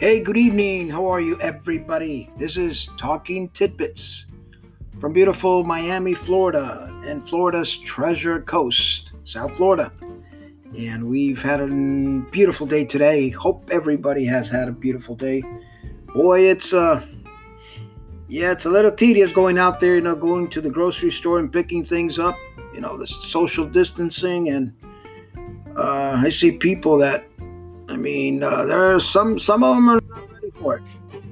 Hey, good evening. How are you, everybody? This is Talking Tidbits from beautiful Miami, Florida, and Florida's Treasure Coast, South Florida. And we've had a beautiful day today. Hope everybody has had a beautiful day. Boy, it's uh yeah, it's a little tedious going out there, you know, going to the grocery store and picking things up, you know, the social distancing and uh, I see people that I mean, uh, there are some some of them are not ready for it,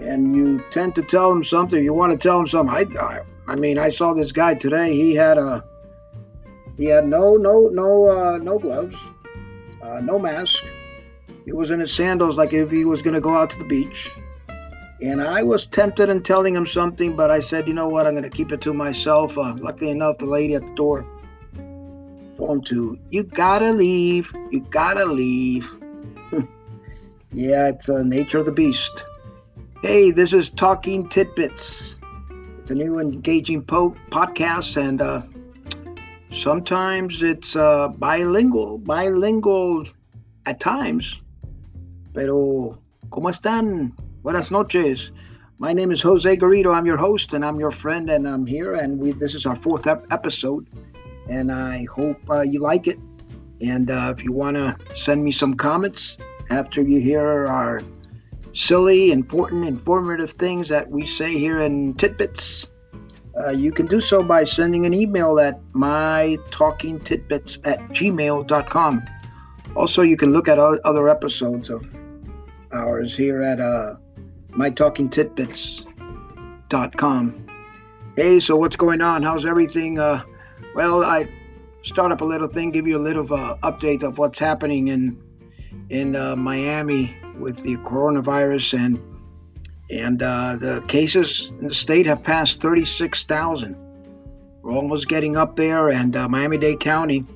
and you tend to tell them something. You want to tell them something. I, I, I mean, I saw this guy today. He had a he had no no no uh, no gloves, uh, no mask. He was in his sandals like if he was going to go out to the beach. And I was tempted in telling him something, but I said, you know what, I'm going to keep it to myself. Uh, luckily enough, the lady at the door told to, you gotta leave, you gotta leave. yeah, it's the nature of the beast. Hey, this is Talking Tidbits. It's a new engaging po- podcast, and uh, sometimes it's uh, bilingual, bilingual at times. Pero, ¿cómo están? Buenas noches. My name is Jose Garrido. I'm your host, and I'm your friend, and I'm here, and we, this is our fourth ep- episode and I hope uh, you like it. And uh, if you want to send me some comments after you hear our silly, important, informative things that we say here in Tidbits, uh, you can do so by sending an email at mytalkingtidbits at gmail.com. Also, you can look at other episodes of ours here at uh, mytalkingtidbits.com. Hey, so what's going on? How's everything? Uh, well, I start up a little thing, give you a little uh, update of what's happening in in uh, Miami with the coronavirus and and uh, the cases in the state have passed 36,000. We're almost getting up there, and uh, Miami-Dade County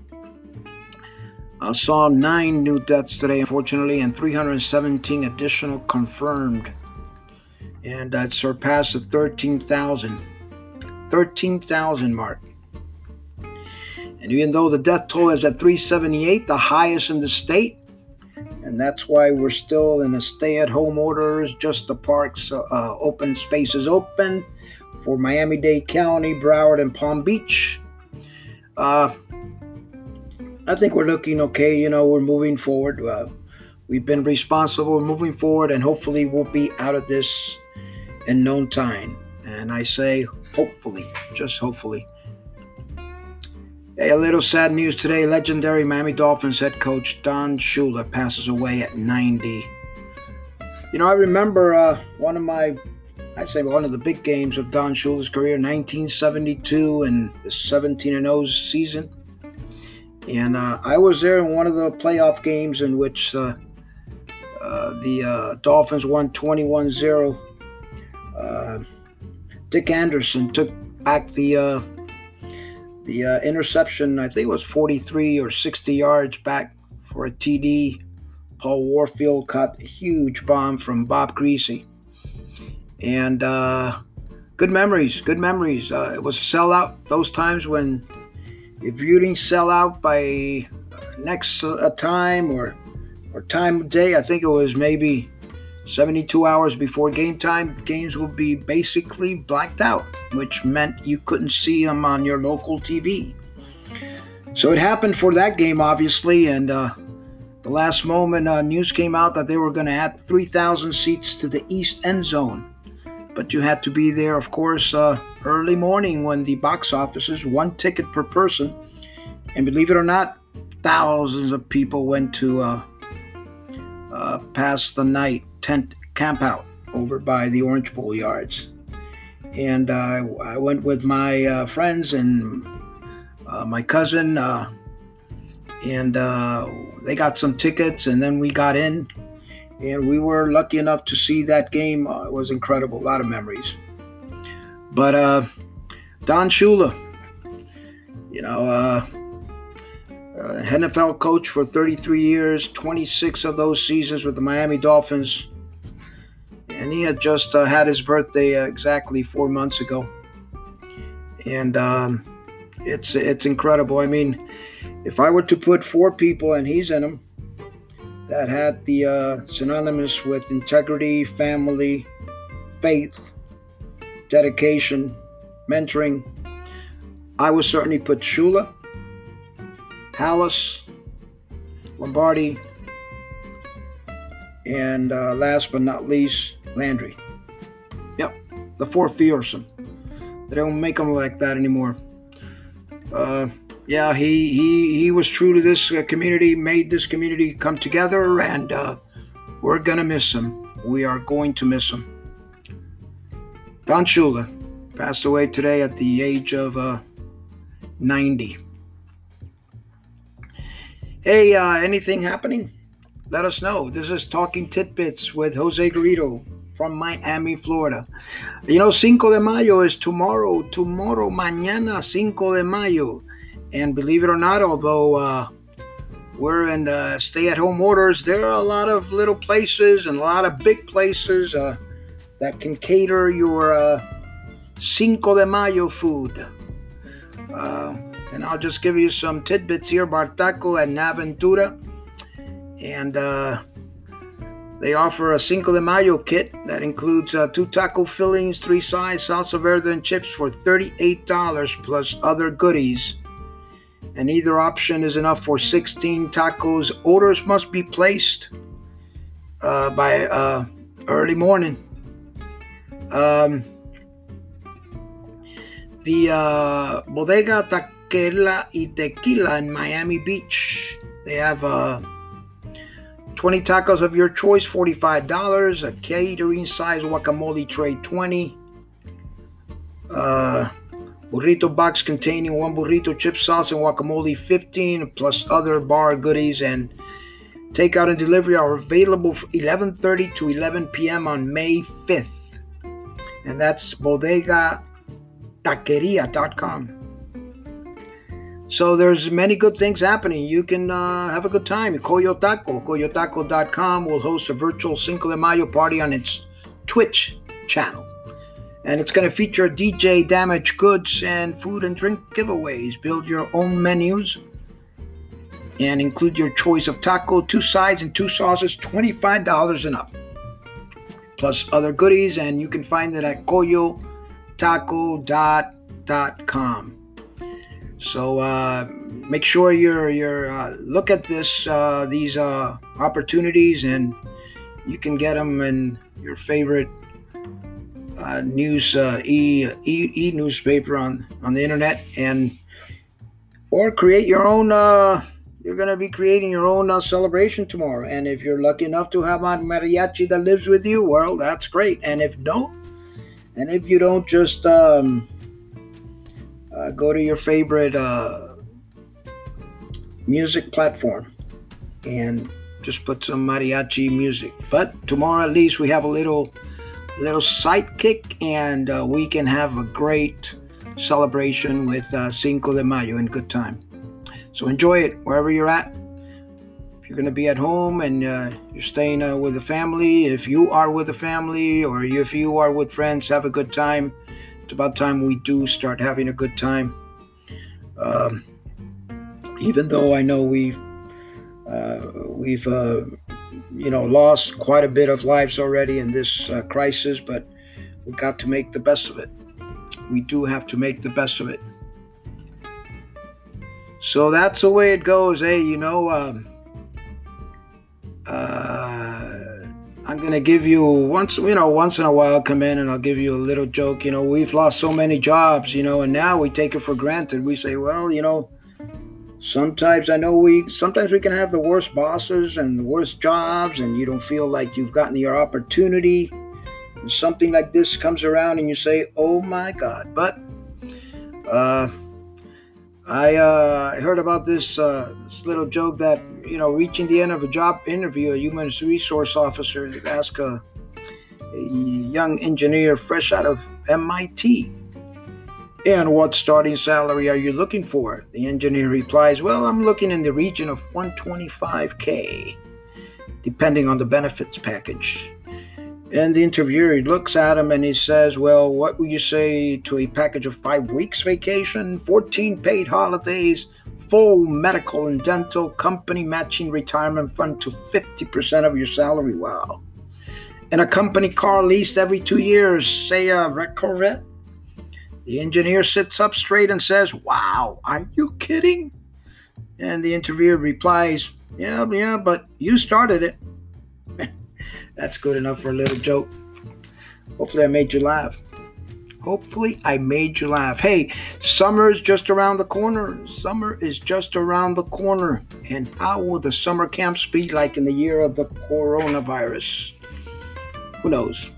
uh, saw nine new deaths today, unfortunately, and 317 additional confirmed, and that surpassed the 13,000 13,000 mark. And even though the death toll is at 378, the highest in the state, and that's why we're still in a stay-at-home orders, just the parks uh, open spaces open for Miami-Dade County, Broward, and Palm Beach. Uh, I think we're looking okay. You know, we're moving forward. Uh, we've been responsible, moving forward, and hopefully we'll be out of this in no time. And I say hopefully, just hopefully. A little sad news today. Legendary Miami Dolphins head coach Don Shula passes away at 90. You know, I remember uh, one of my, I'd say one of the big games of Don Shula's career, 1972 and the 17 and 0 season. And uh, I was there in one of the playoff games in which uh, uh the uh, Dolphins won 21 0. Uh, Dick Anderson took back the the uh, interception, I think it was 43 or 60 yards back for a TD. Paul Warfield caught a huge bomb from Bob Griese. And uh, good memories, good memories. Uh, it was a sellout those times when if you didn't sell out by next uh, time or or time of day, I think it was maybe 72 hours before game time, games will be basically blacked out, which meant you couldn't see them on your local TV. So it happened for that game, obviously, and uh, the last moment uh, news came out that they were going to add 3,000 seats to the east end zone. But you had to be there, of course, uh, early morning when the box office is one ticket per person. And believe it or not, thousands of people went to uh, uh, pass the night tent camp out over by the Orange Bowl yards. And uh, I went with my uh, friends and uh, my cousin, uh, and uh, they got some tickets, and then we got in, and we were lucky enough to see that game. Uh, it was incredible, a lot of memories. But Don Shula, you know, NFL coach for 33 years, 26 of those seasons with the Miami Dolphins and he had just uh, had his birthday uh, exactly four months ago, and um, it's it's incredible. I mean, if I were to put four people and he's in them, that had the uh, synonymous with integrity, family, faith, dedication, mentoring. I would certainly put Shula, Halas, Lombardi, and uh, last but not least, Landry. Yep, the four fearsome. They don't make them like that anymore. Uh, yeah, he he he was true to this uh, community, made this community come together, and uh, we're gonna miss him. We are going to miss him. Don Shula passed away today at the age of uh, 90. Hey, uh, anything happening? Let us know. This is Talking Tidbits with Jose Garrido from Miami, Florida. You know, Cinco de Mayo is tomorrow. Tomorrow, mañana, Cinco de Mayo. And believe it or not, although uh, we're in uh, stay at home orders, there are a lot of little places and a lot of big places uh, that can cater your uh, Cinco de Mayo food. And I'll just give you some tidbits here. Bartaco and Aventura. And uh, they offer a Cinco de Mayo kit that includes uh, two taco fillings, three sides, salsa verde, and chips for $38 plus other goodies and either option is enough for 16 tacos. Orders must be placed uh, by uh, early morning. Um, the uh, Bodega Taqueria y Tequila in Miami Beach. They have uh, 20 tacos of your choice, $45. A catering size guacamole tray, 20 uh, Burrito box containing one burrito, chip sauce, and guacamole, 15 plus other bar goodies. And takeout and delivery are available from 11:30 to 11 p.m. on May 5th, and that's bodega bodegataqueria.com. So there's many good things happening. You can uh, have a good time. Coyo Taco, coyotaco.com will host a virtual Cinco de Mayo party on its Twitch channel and it's going to feature DJ damaged goods and food and drink giveaways. Build your own menus and include your choice of taco, two sides, and two sauces, $25 and up. Plus other goodies, and you can find it at coyotaco.com. So uh, make sure you're you're uh, look at this uh, these uh, opportunities, and you can get them in your favorite uh, news uh, e, e e newspaper on on the internet and or create your own you're to be creating your own celebration tomorrow. And if you're lucky enough to have a mariachi that lives with you well that's great. And if don't and if you don't just um, uh, go to your favorite uh, music platform and just put some mariachi music but tomorrow at least we have a little little sidekick, and uh, we can have a great celebration with uh, Cinco de Mayo in good time. So enjoy it wherever you're at. If you're going to be at home and uh, you're staying uh, with the family, if you are with the family, or if you are with friends, have a good time. It's about time we do start having a good time. Um, even though I know we've uh, we've uh, you know, lost quite a bit of lives already in this uh, crisis, but we got to make the best of it. We do have to make the best of it. So that's the way it goes. Hey, you know, um, uh, I'm gonna give you once, you know, once in a while, come in and I'll give you a little joke. You know, we've lost so many jobs, you know, and now we take it for granted. We say, well, you know, Sometimes I know we sometimes we can have the worst bosses and the worst jobs and you don't feel like you've gotten your opportunity. And something like this comes around and you say, "Oh my god." But uh I uh, heard about this, uh, this little joke that you know, reaching the end of a job interview, a human resource officer asked a, a young engineer fresh out of MIT, and what starting salary are you looking for? The engineer replies, Well, I'm looking in the region of 125K, depending on the benefits package. And the interviewer looks at him and he says, Well, what would you say to a package of five weeks vacation, 14 paid holidays, full medical and dental company matching retirement fund to 50% of your salary. Wow. And a company car leased every two years, say a red Corvette. The engineer sits up straight and says, Wow, are you kidding? And the interviewer replies, Yeah, yeah, but you started it. That's good enough for a little joke. Hopefully, I made you laugh. Hopefully, I made you laugh. Hey, summer is just around the corner. Summer is just around the corner. And how will the summer camps be like in the year of the coronavirus? Who knows?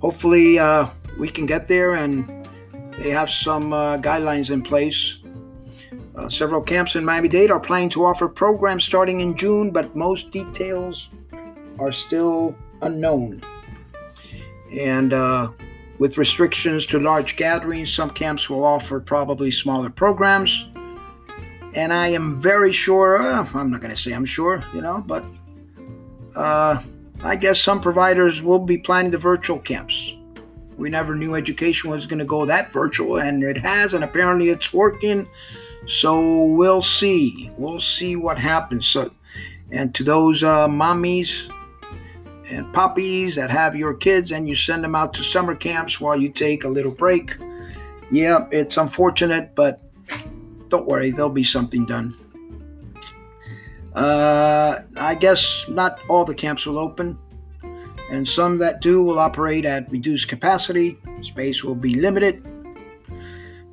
Hopefully, uh, we can get there and they have some uh, guidelines in place. Uh, several camps in Miami Dade are planning to offer programs starting in June, but most details are still unknown. And uh, with restrictions to large gatherings, some camps will offer probably smaller programs. And I am very sure, uh, I'm not going to say I'm sure, you know, but uh, I guess some providers will be planning the virtual camps. We never knew education was going to go that virtual, and it has, and apparently it's working. So we'll see. We'll see what happens. So, and to those uh, mommies and puppies that have your kids and you send them out to summer camps while you take a little break. Yeah, it's unfortunate, but don't worry, there'll be something done. Uh, I guess not all the camps will open, and some that do will operate at reduced capacity. Space will be limited,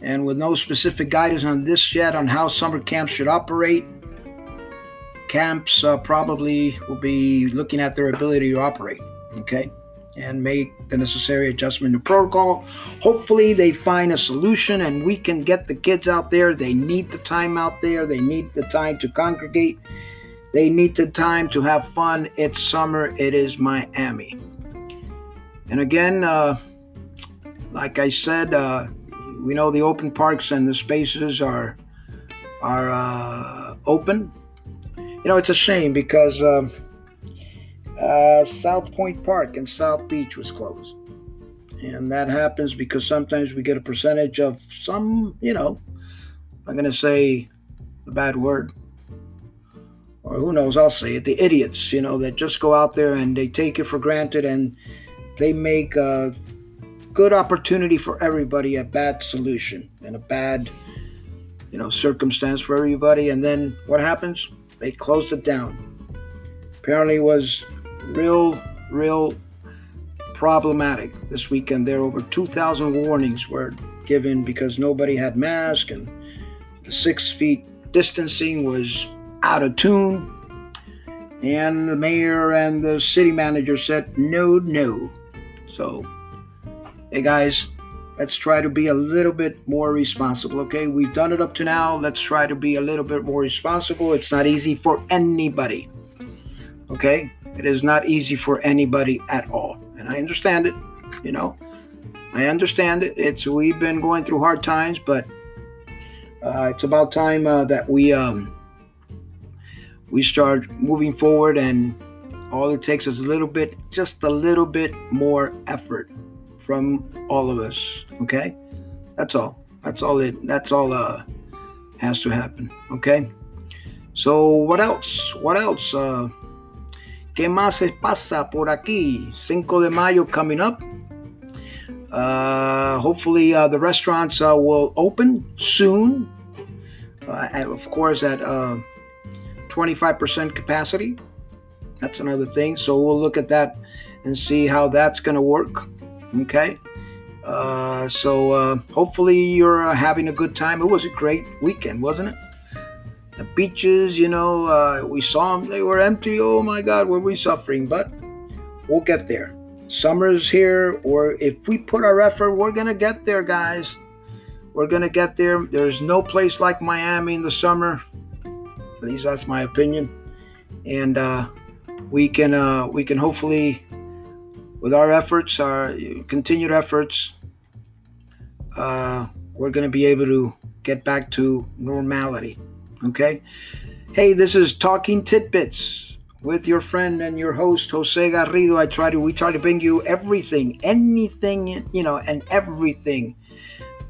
and with no specific guidance on this yet on how summer camps should operate, camps uh, probably will be looking at their ability to operate, okay, and make the necessary adjustment to protocol. Hopefully, they find a solution and we can get the kids out there. They need the time out there, they need the time to congregate, they need the time to have fun. It's summer, it is Miami. And again, uh, like I said, uh, we know the open parks and the spaces are are uh, open you know, it's a shame because um, uh, South Pointe Park and South Beach was closed. And that happens because sometimes we get a percentage of some, you know, I'm going to say the bad word, or who knows, I'll say it, the idiots, you know, that just go out there and they take it for granted and they make a good opportunity for everybody a bad solution and a bad, you know, circumstance for everybody. And then what happens? They closed it down. Apparently, was real, real problematic this weekend. There over 2,000 warnings were given because nobody had masks and the six feet distancing was out of tune. And the mayor and the city manager said, no, no. So, hey guys, let's try to be a little bit more responsible okay? We've done it up to now. Let's try to be a little bit more responsible. It's not easy for anybody okay? It is not easy for anybody at all. And i understand it you know? I understand it. It's we've been going through hard times but uh, it's about time uh, that we um, we start moving forward and all it takes is a little bit just a little bit more effort from all of us. Okay, that's all. That's all it. That's all. Uh, has to happen. Okay. So what else? What else? Uh, ¿Qué más se pasa por aquí? Cinco de Mayo coming up. Uh, hopefully, uh, the restaurants uh, will open soon. Uh, of course, at 25% uh, capacity. That's another thing. So we'll look at that and see how that's going to work. Okay. Uh, so uh, hopefully you're uh, having a good time. It was a great weekend, wasn't it? The beaches, you know, uh, we saw them, they were empty. Oh my God, were we suffering? But we'll get there. Summer's here, or if we put our effort, we're going to get there, guys. We're going to get there. There's no place like Miami in the summer. At least that's my opinion. And uh, we can uh, we can hopefully with our efforts, our continued efforts, uh, we're going to be able to get back to normality. Okay? Hey, this is Talking Tidbits with your friend and your host Jose Garrido. I try to we try to bring you everything, anything, you know, and everything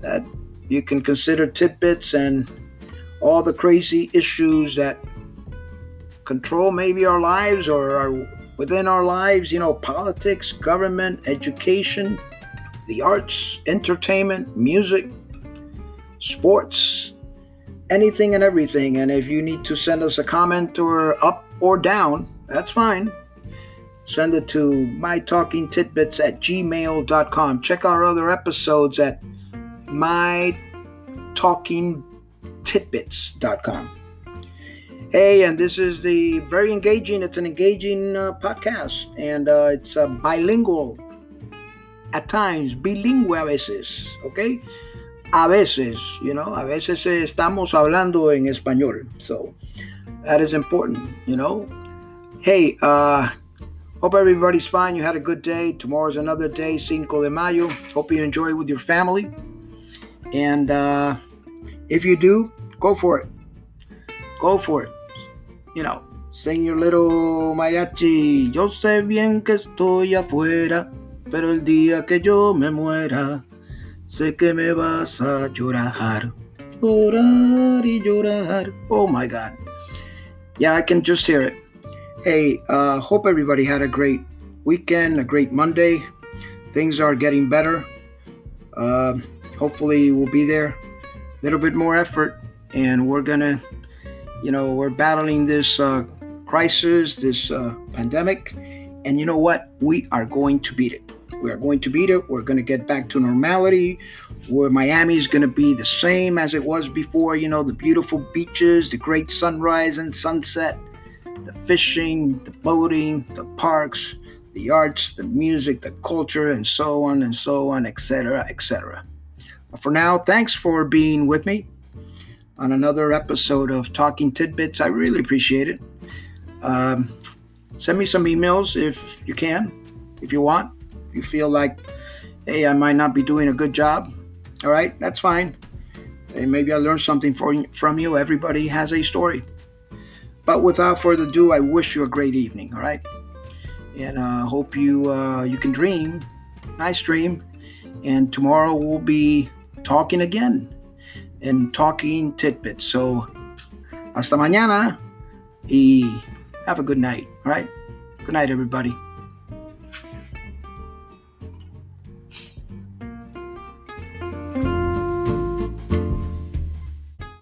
that you can consider tidbits and all the crazy issues that control maybe our lives or are within our lives, you know, politics, government, education, the arts, entertainment, music, sports, anything and everything. And if you need to send us a comment or up or down, that's fine. Send it to mytalkingtidbits at gmail.com. Check our other episodes at mytalkingtidbits.com. Hey, and this is the very engaging, it's an engaging uh, podcast, and uh, it's uh, bilingual at times, bilingüe a veces, okay? A veces, you know, a veces estamos hablando en español. So that is important, you know. Hey, uh, hope everybody's fine. You had a good day. Tomorrow's another day, Cinco de Mayo. Hope you enjoy it with your family. And uh, if you do, go for it. Go for it. You know, sing your little mariachi. Yo sé bien que estoy afuera, pero el día que yo me muera, sé que me vas a llorar. Llorar y llorar. Oh my God. Yeah, I can just hear it. Hey, uh, hope everybody had a great weekend, a great Monday. Things are getting better. Uh, hopefully, we'll be there. A little bit more effort, and we're gonna, you know, we're battling this uh, crisis, this uh, pandemic, and you know what? We are going to beat it. We are going to beat it. We're going to get back to normality. Where Miami is going to be the same as it was before. You know, the beautiful beaches, the great sunrise and sunset the fishing, the boating, the parks, the arts, the music, the culture, and so on and so on, etc., etc. For now, thanks for being with me on another episode of Talking Tidbits. I really appreciate it. Um, send me some emails if you can, if you want. If you feel like, hey, I might not be doing a good job, all right, that's fine. Hey, maybe I learned something from you. Everybody has a story. But without further ado, I wish you a great evening. All right, and uh, hope you uh, you can dream, nice dream. And tomorrow we'll be talking again and talking tidbits. So hasta mañana y have a good night. All right, good night, everybody.